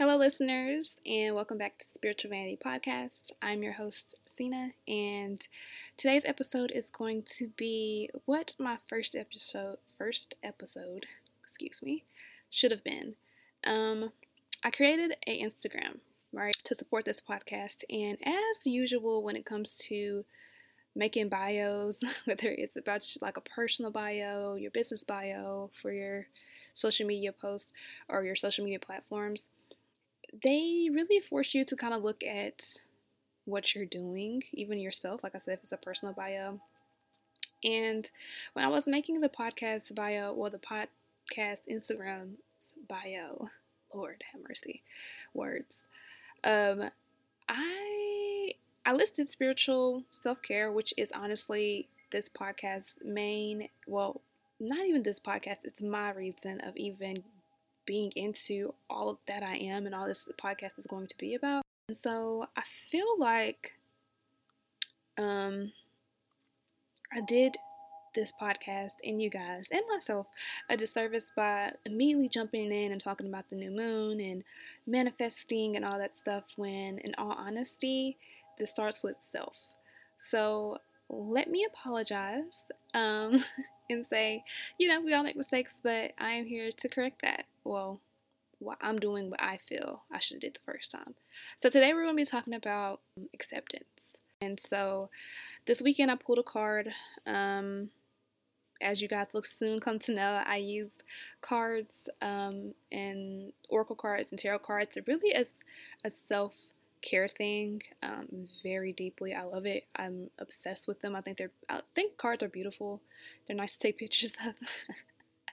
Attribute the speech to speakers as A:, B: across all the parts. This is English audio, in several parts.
A: Hello, listeners, and welcome back to Spiritual Vanity Podcast. I'm your host, Sina, and today's episode is going to be what my first episode, first episode, excuse me, should have been. Um, I created a Instagram, right, to support this podcast, and as usual, when it comes to making bios, whether it's about like a personal bio, your business bio for your social media posts or your social media platforms they really force you to kind of look at what you're doing, even yourself. Like I said, if it's a personal bio. And when I was making the podcast bio, well, the podcast Instagram bio, Lord have mercy, words. Um, I I listed spiritual self care, which is honestly this podcast's main. Well, not even this podcast. It's my reason of even being into all that I am and all this podcast is going to be about. And so I feel like um, I did this podcast and you guys and myself a disservice by immediately jumping in and talking about the new moon and manifesting and all that stuff when in all honesty this starts with self so let me apologize um, and say you know we all make mistakes but i am here to correct that well, what I'm doing what I feel I should have did the first time. So today we're going to be talking about acceptance. And so this weekend I pulled a card. Um, as you guys will soon come to know, I use cards um, and oracle cards and tarot cards really as a self care thing um, very deeply. I love it. I'm obsessed with them. I think they're. I think cards are beautiful. They're nice to take pictures of.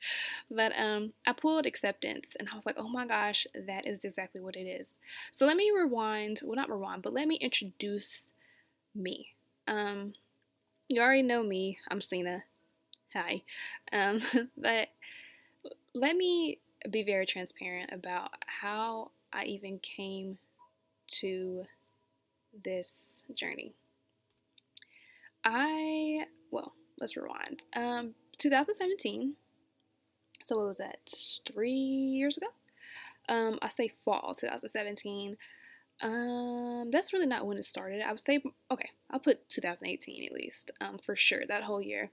A: but um, I pulled acceptance and I was like, oh my gosh, that is exactly what it is. So let me rewind, well, not rewind, but let me introduce me. Um, you already know me, I'm Sina. Hi. Um, but let me be very transparent about how I even came to this journey. I, well, let's rewind. Um, 2017, so what was that? Three years ago? Um, I say fall 2017. Um, that's really not when it started. I would say okay, I'll put 2018 at least. Um, for sure that whole year.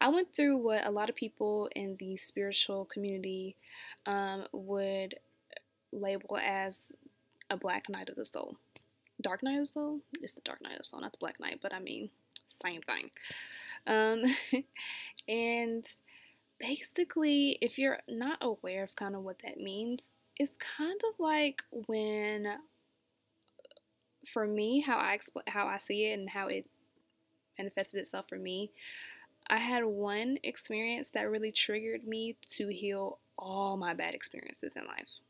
A: I went through what a lot of people in the spiritual community um, would label as a black night of the soul. Dark night of the soul? It's the dark night of the soul, not the black night, but I mean, same thing. Um, and basically, if you're not aware of kind of what that means, it's kind of like when, for me, how I expl- how I see it and how it manifested itself for me. I had one experience that really triggered me to heal all my bad experiences in life.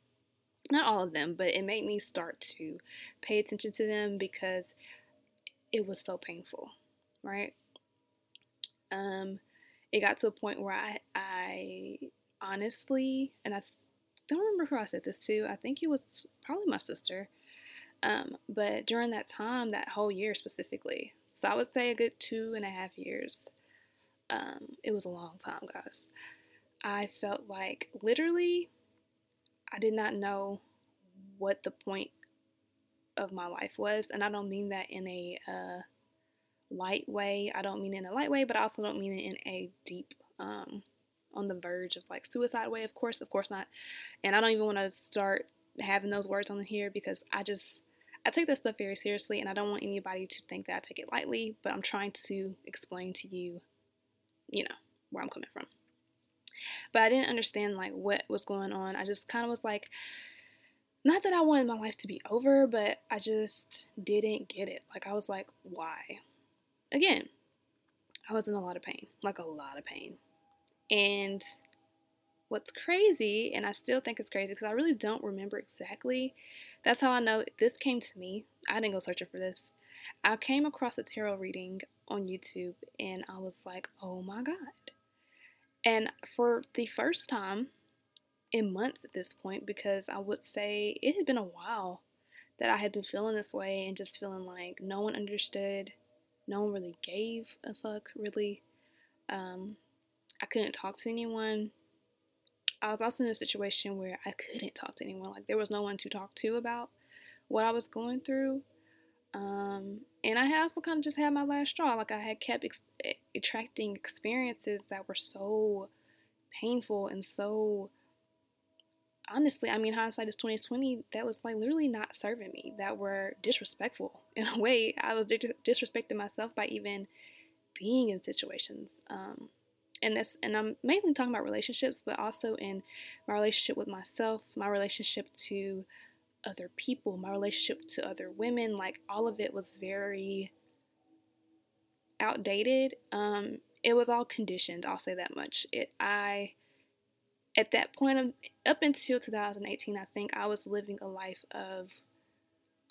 A: Not all of them, but it made me start to pay attention to them because it was so painful, right? Um, it got to a point where I, I honestly, and I don't remember who I said this to. I think it was probably my sister. Um, but during that time, that whole year specifically, so I would say a good two and a half years. Um, it was a long time, guys. I felt like literally, I did not know what the point of my life was, and I don't mean that in a uh, light way. I don't mean in a light way, but I also don't mean it in a deep, um, on the verge of like suicide way. Of course, of course not. And I don't even want to start having those words on here because I just I take this stuff very seriously, and I don't want anybody to think that I take it lightly. But I'm trying to explain to you, you know, where I'm coming from. But I didn't understand like what was going on. I just kind of was like, not that I wanted my life to be over, but I just didn't get it. Like I was like, why? Again, I was in a lot of pain, like a lot of pain. And what's crazy, and I still think it's crazy because I really don't remember exactly. That's how I know this came to me. I didn't go searching for this. I came across a tarot reading on YouTube and I was like, oh my God. And for the first time in months at this point, because I would say it had been a while that I had been feeling this way and just feeling like no one understood no one really gave a fuck, really. Um, I couldn't talk to anyone. I was also in a situation where I couldn't talk to anyone. Like there was no one to talk to about what I was going through. Um, and I had also kind of just had my last straw. Like I had kept ex- attracting experiences that were so painful and so honestly, I mean, hindsight is 2020. That was like literally not serving me. That were disrespectful in a way. I was disrespecting myself by even being in situations. Um, and this, and I'm mainly talking about relationships, but also in my relationship with myself, my relationship to other people, my relationship to other women. Like all of it was very outdated. Um, it was all conditioned. I'll say that much. It I at that point of up until 2018, I think I was living a life of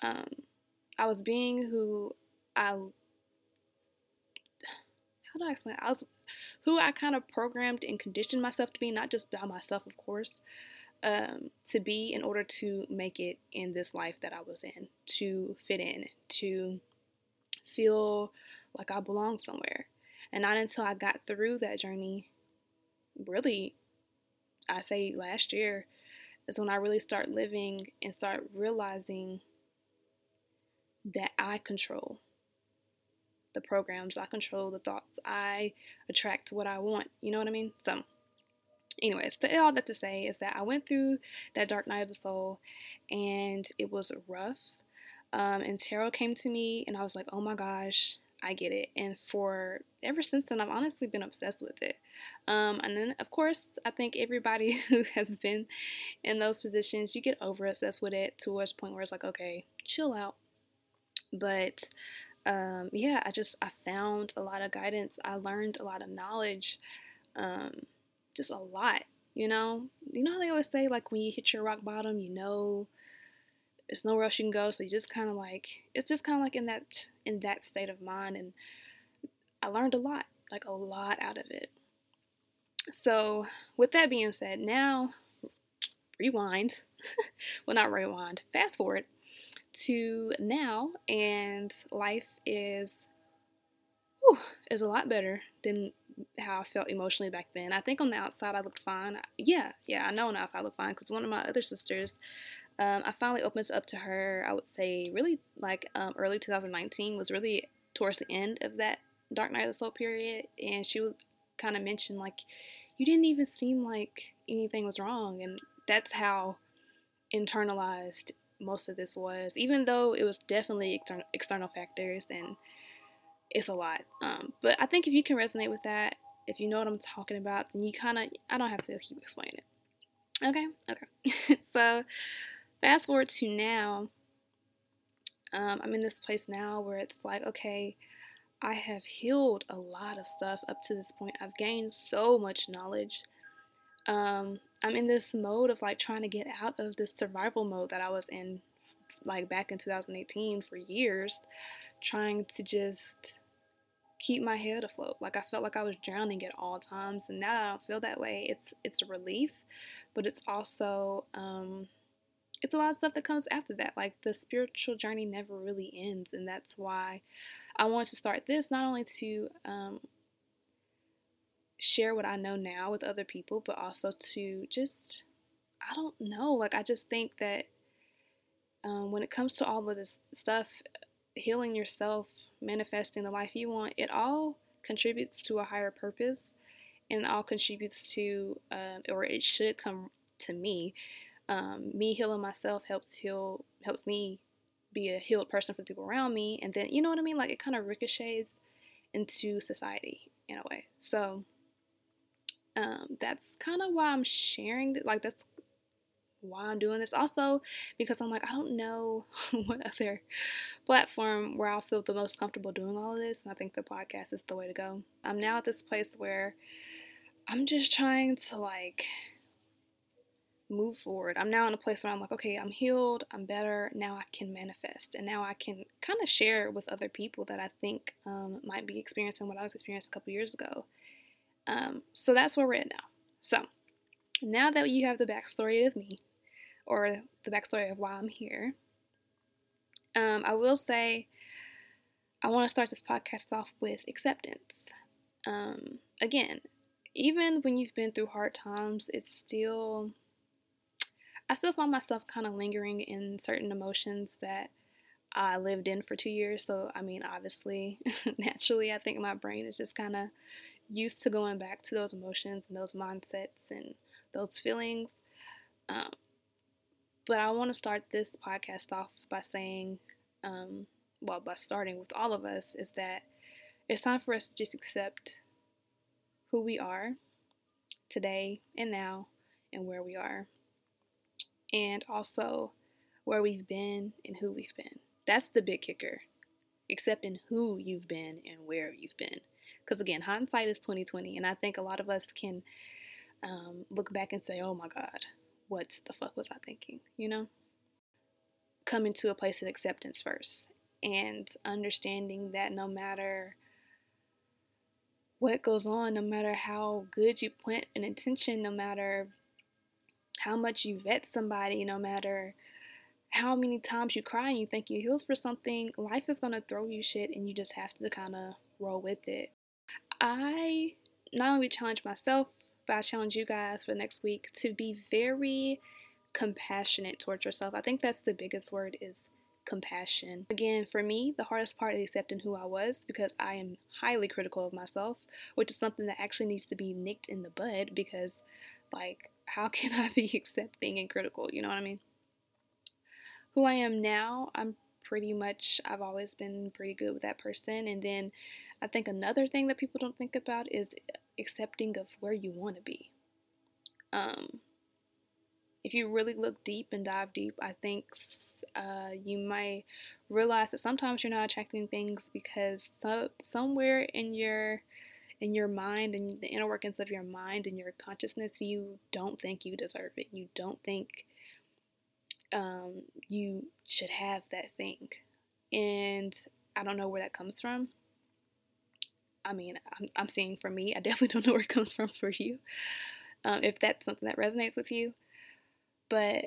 A: um, I was being who I how do I explain? I was who I kind of programmed and conditioned myself to be, not just by myself, of course, um, to be in order to make it in this life that I was in, to fit in, to feel like I belong somewhere. And not until I got through that journey, really I say last year is when I really start living and start realizing that I control the programs, I control the thoughts, I attract what I want. You know what I mean? So, anyways, to, all that to say is that I went through that dark night of the soul and it was rough. Um, and tarot came to me, and I was like, oh my gosh, I get it. And for ever since then, I've honestly been obsessed with it. Um, and then, of course, I think everybody who has been in those positions, you get over obsessed with it to a point where it's like, okay, chill out. But um, yeah, I just I found a lot of guidance. I learned a lot of knowledge, um, just a lot. You know, you know how they always say like when you hit your rock bottom, you know there's nowhere else you can go so you just kind of like it's just kind of like in that in that state of mind and i learned a lot like a lot out of it so with that being said now rewind well not rewind fast forward to now and life is whew, is a lot better than how I felt emotionally back then. I think on the outside I looked fine. Yeah, yeah, I know on the outside I looked fine because one of my other sisters um, I finally opened up to her, I would say, really like um, early 2019 was really towards the end of that Dark Night of the Soul period. And she would kind of mention, like, you didn't even seem like anything was wrong. And that's how internalized most of this was, even though it was definitely external, external factors and it's a lot. Um, but I think if you can resonate with that, if you know what I'm talking about, then you kind of, I don't have to keep explaining it. Okay, okay. so Fast forward to now, um, I'm in this place now where it's like, okay, I have healed a lot of stuff up to this point. I've gained so much knowledge. Um, I'm in this mode of like trying to get out of this survival mode that I was in like back in 2018 for years, trying to just keep my head afloat. Like I felt like I was drowning at all times, and now I don't feel that way. It's it's a relief, but it's also um, it's a lot of stuff that comes after that. Like the spiritual journey never really ends, and that's why I wanted to start this not only to um, share what I know now with other people, but also to just I don't know. Like I just think that um, when it comes to all of this stuff, healing yourself, manifesting the life you want, it all contributes to a higher purpose, and all contributes to, uh, or it should come to me um, me healing myself helps heal helps me be a healed person for the people around me. And then you know what i mean? Like it kind of ricochets into society in a way. So um, that's kind of why i'm sharing like that's why i'm doing this. Also because i'm like i don't know what other platform where i'll feel the most comfortable doing all of this and i think the podcast is the way to go. I'm now at this place where i'm just trying to like move forward. I'm now in a place where I'm like, okay, I'm healed, I'm better. Now I can manifest, and now I can kind of share with other people that I think um, might be experiencing what I was experiencing a couple years ago. Um, so that's where we're at now. So now that you have the backstory of me, or the backstory of why I'm here, um, I will say I want to start this podcast off with acceptance. Um, again, even when you've been through hard times, it's still, I still find myself kind of lingering in certain emotions that I lived in for two years. So, I mean, obviously, naturally, I think my brain is just kind of used to going back to those emotions and those mindsets and those feelings. Um, but I want to start this podcast off by saying, um, well, by starting with all of us, is that it's time for us to just accept who we are today and now and where we are, and also where we've been and who we've been. That's the big kicker. Accepting who you've been and where you've been. Because again, hindsight is 2020, and I think a lot of us can um, look back and say, "Oh my God, what the fuck was I thinking?" You know. Come into a place of acceptance first, and understanding that no matter what goes on, no matter how good you put an intention, no matter how much you vet somebody, no matter how many times you cry and you think you healed for something, life is going to throw you shit and you just have to kind of roll with it. I not only challenge myself, but I challenge you guys for next week to be very compassionate towards yourself. I think that's the biggest word is compassion. Again, for me, the hardest part is accepting who I was because I am highly critical of myself, which is something that actually needs to be nicked in the bud because, like, how can I be accepting and critical? You know what I mean? who I am now, I'm pretty much, I've always been pretty good with that person. And then I think another thing that people don't think about is accepting of where you want to be. Um, if you really look deep and dive deep, I think uh, you might realize that sometimes you're not attracting things because so, somewhere in your in your mind and the inner workings of your mind and your consciousness, you don't think you deserve it. You don't think um, you should have that thing. And I don't know where that comes from. I mean, I'm, I'm seeing for me, I definitely don't know where it comes from for you. Um, if that's something that resonates with you, but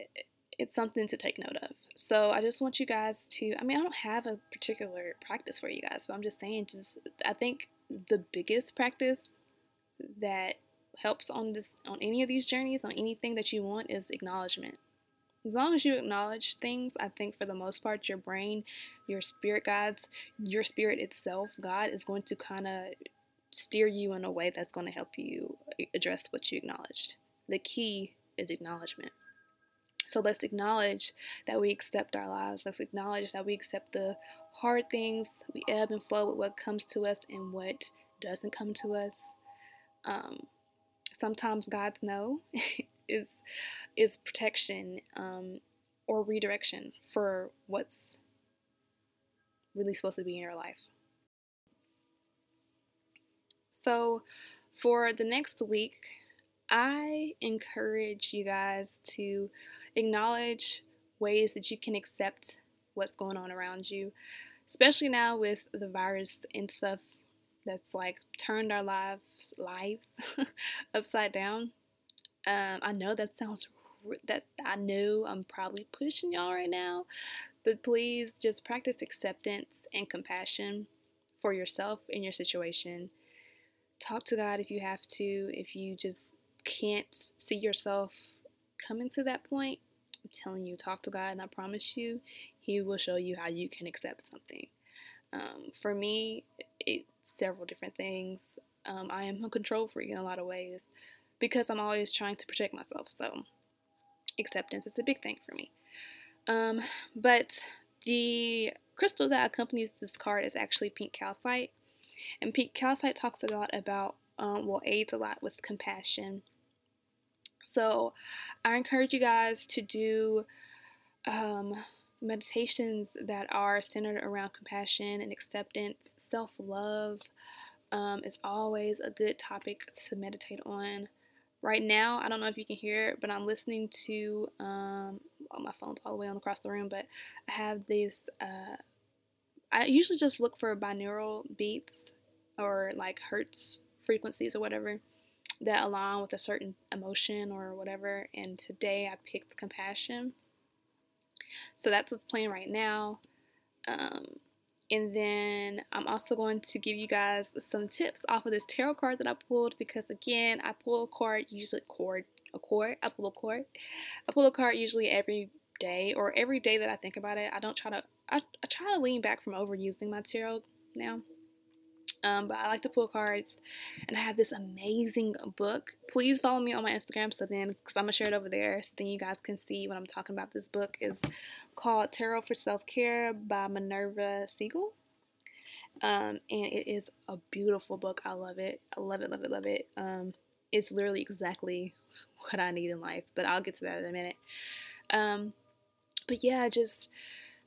A: it's something to take note of. So I just want you guys to, I mean, I don't have a particular practice for you guys, but I'm just saying, just, I think the biggest practice that helps on this, on any of these journeys, on anything that you want is acknowledgement as long as you acknowledge things, I think for the most part, your brain, your spirit guides, your spirit itself, God is going to kind of steer you in a way that's going to help you address what you acknowledged. The key is acknowledgement. So let's acknowledge that we accept our lives. Let's acknowledge that we accept the hard things. We ebb and flow with what comes to us and what doesn't come to us. Um, sometimes God's no is is protection um, or redirection for what's really supposed to be in your life. So, for the next week, I encourage you guys to acknowledge ways that you can accept what's going on around you, especially now with the virus and stuff that's like turned our lives lives upside down. Um, I know that sounds that I know I'm probably pushing y'all right now, but please just practice acceptance and compassion for yourself and your situation. Talk to God if you have to. If you just can't see yourself coming to that point, I'm telling you, talk to God, and I promise you, He will show you how you can accept something. Um, for me, it's several different things. Um, I am a control freak in a lot of ways because I'm always trying to protect myself. So, acceptance is a big thing for me. Um, but the crystal that accompanies this card is actually pink calcite. And pink calcite talks a lot about, um, well, aids a lot with compassion. So, I encourage you guys to do um, meditations that are centered around compassion and acceptance, self love. Um, is always a good topic to meditate on. Right now, I don't know if you can hear it, but I'm listening to, um, well, my phone's all the way on across the room, but I have this, uh, I usually just look for binaural beats or like hertz frequencies or whatever that align with a certain emotion or whatever. And today I picked compassion. So that's what's playing right now. Um, and then I'm also going to give you guys some tips off of this tarot card that I pulled because again, I pull a card usually cord a cord. I pull a card. I pull a card usually every day or every day that I think about it. I don't try to I, I try to lean back from overusing my tarot now. Um, but I like to pull cards, and I have this amazing book. Please follow me on my Instagram, so then, because I'm gonna share it over there, so then you guys can see what I'm talking about. This book is called Tarot for Self Care by Minerva Siegel, um, and it is a beautiful book. I love it. I love it. Love it. Love it. Um, it's literally exactly what I need in life, but I'll get to that in a minute. Um, but yeah, just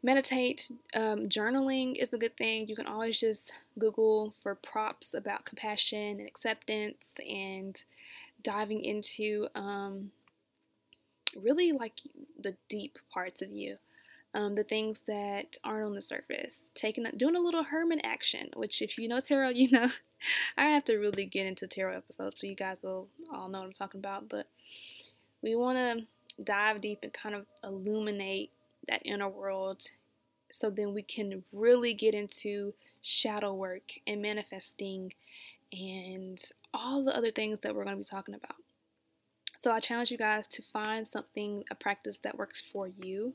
A: meditate. Um, journaling is a good thing. You can always just Google for props about compassion and acceptance and diving into um, really like the deep parts of you. Um, the things that aren't on the surface, taking doing a little hermit action, which if you know tarot, you know I have to really get into tarot episodes so you guys will all know what I'm talking about. But we want to dive deep and kind of illuminate that inner world so then we can really get into shadow work and manifesting and all the other things that we're going to be talking about. So I challenge you guys to find something, a practice that works for you.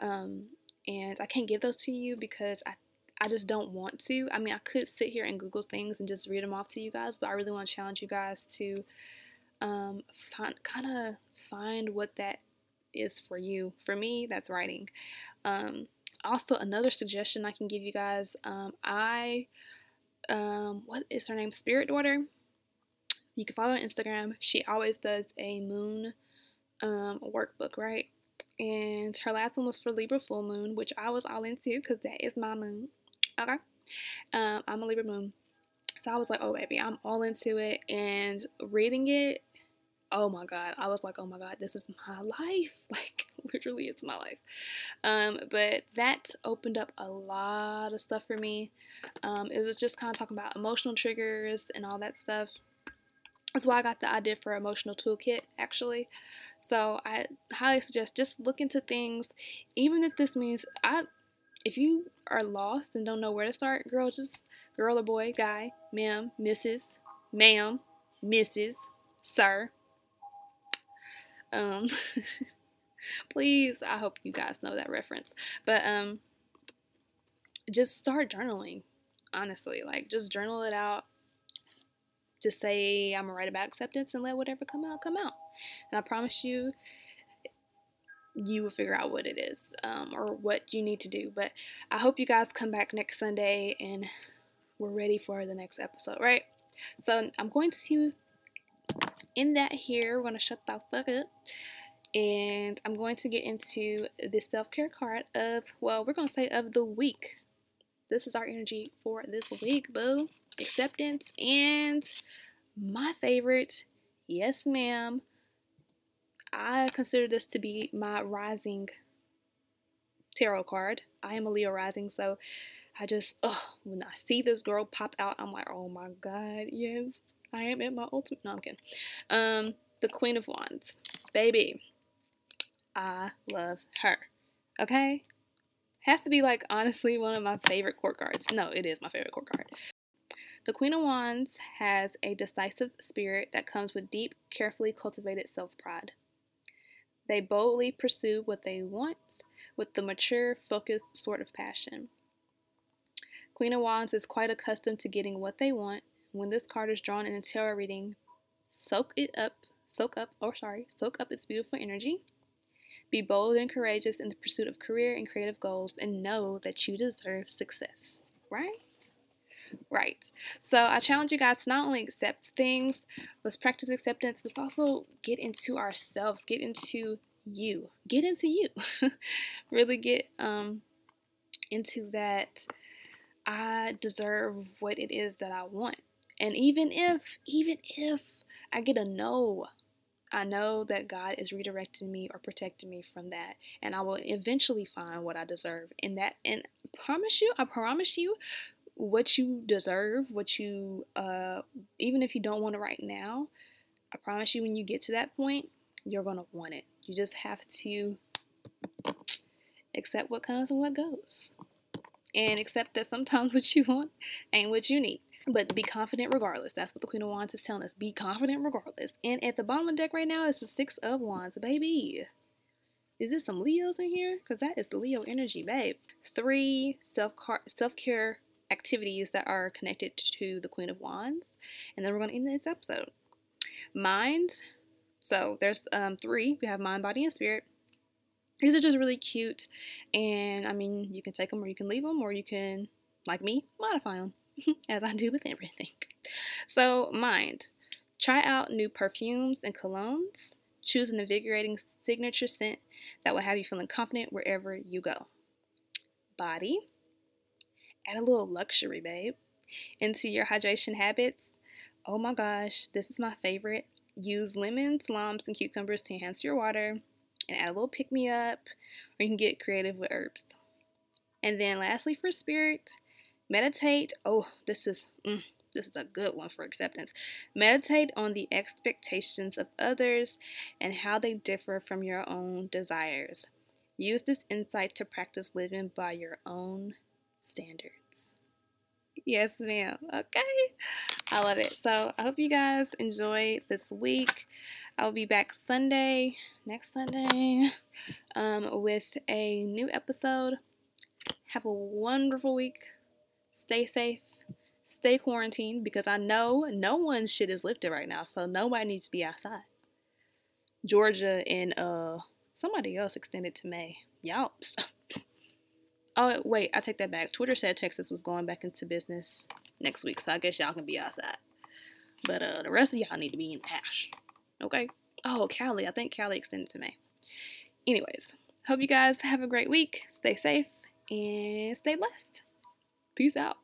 A: Um, and I can't give those to you because I, I just don't want to. I mean, I could sit here and Google things and just read them off to you guys, but I really want to challenge you guys to um, find, kind of find what that is for you. For me, that's writing. Um, also, another suggestion I can give you guys um, I, um, what is her name? Spirit Daughter. You can follow her on Instagram. She always does a moon um, workbook, right? And her last one was for Libra full moon, which I was all into because that is my moon. Okay. Um, I'm a Libra moon. So I was like, oh, baby, I'm all into it. And reading it, oh my god i was like oh my god this is my life like literally it's my life. Um, but that opened up a lot of stuff for me. Um, it was just kind of talking about emotional triggers and all that stuff. That's why i got the idea for emotional toolkit actually. So i highly suggest just look into things even if this means i if you are lost and don't know where to start girl just girl or boy guy ma'am mrs ma'am mrs sir um, please, I hope you guys know that reference. But um, just start journaling. Honestly, like just journal it out. Just say I'm gonna write about acceptance and let whatever come out come out. And I promise you, you will figure out what it is um, or what you need to do. But I hope you guys come back next Sunday and we're ready for the next episode, right? So I'm going to in that here, we're going to shut the fuck up. And I'm going to get into the self care card of, well, we're going to say of the week. This is our energy for this week, boo. Acceptance and my favorite, yes, ma'am. I consider this to be my rising tarot card. I am a Leo rising, so I just, oh, when I see this girl pop out, I'm like, oh my god, yes, I am at my ultimate. No, I'm kidding. Um, the Queen of Wands, baby, I love her. Okay, has to be like honestly one of my favorite court cards. No, it is my favorite court card. The Queen of Wands has a decisive spirit that comes with deep, carefully cultivated self pride. They boldly pursue what they want with the mature, focused sort of passion. Queen of Wands is quite accustomed to getting what they want. When this card is drawn in a tarot reading, soak it up, soak up, or sorry, soak up its beautiful energy. Be bold and courageous in the pursuit of career and creative goals and know that you deserve success. Right? Right. So I challenge you guys to not only accept things, let's practice acceptance, but also get into ourselves, get into you, get into you. really get um into that I deserve what it is that I want. And even if, even if I get a no, I know that God is redirecting me or protecting me from that. And I will eventually find what I deserve. And that, and I promise you, I promise you, what you deserve, what you, uh, even if you don't want it right now, I promise you, when you get to that point, you're going to want it. You just have to accept what comes and what goes. And accept that sometimes what you want ain't what you need. But be confident regardless. That's what the Queen of Wands is telling us. Be confident regardless. And at the bottom of the deck right now is the Six of Wands, baby. Is this some Leos in here? Because that is the Leo energy, babe. Three self self care activities that are connected to the Queen of Wands, and then we're going to end this episode. Mind. So there's um, three. We have mind, body, and spirit. These are just really cute, and I mean, you can take them or you can leave them, or you can, like me, modify them, as I do with everything. So, mind. Try out new perfumes and colognes. Choose an invigorating signature scent that will have you feeling confident wherever you go. Body, add a little luxury, babe, into your hydration habits. Oh my gosh, this is my favorite. Use lemons, limes, and cucumbers to enhance your water and add a little pick me up, or you can get creative with herbs. And then, lastly, for spirit, meditate. Oh, this is. Mm, this is a good one for acceptance. Meditate on the expectations of others and how they differ from your own desires. Use this insight to practice living by your own standards. Yes, ma'am. Okay. I love it. So I hope you guys enjoyed this week. I'll be back Sunday, next Sunday, um, with a new episode. Have a wonderful week. Stay safe stay quarantined because I know no one's shit is lifted right now, so nobody needs to be outside. Georgia and uh somebody else extended to May. Y'all. oh wait, I take that back. Twitter said Texas was going back into business next week, so I guess y'all can be outside. But uh the rest of y'all need to be in ash. Okay? Oh, Cali. I think Cali extended to me. Anyways, hope you guys have a great week. Stay safe and stay blessed. Peace out.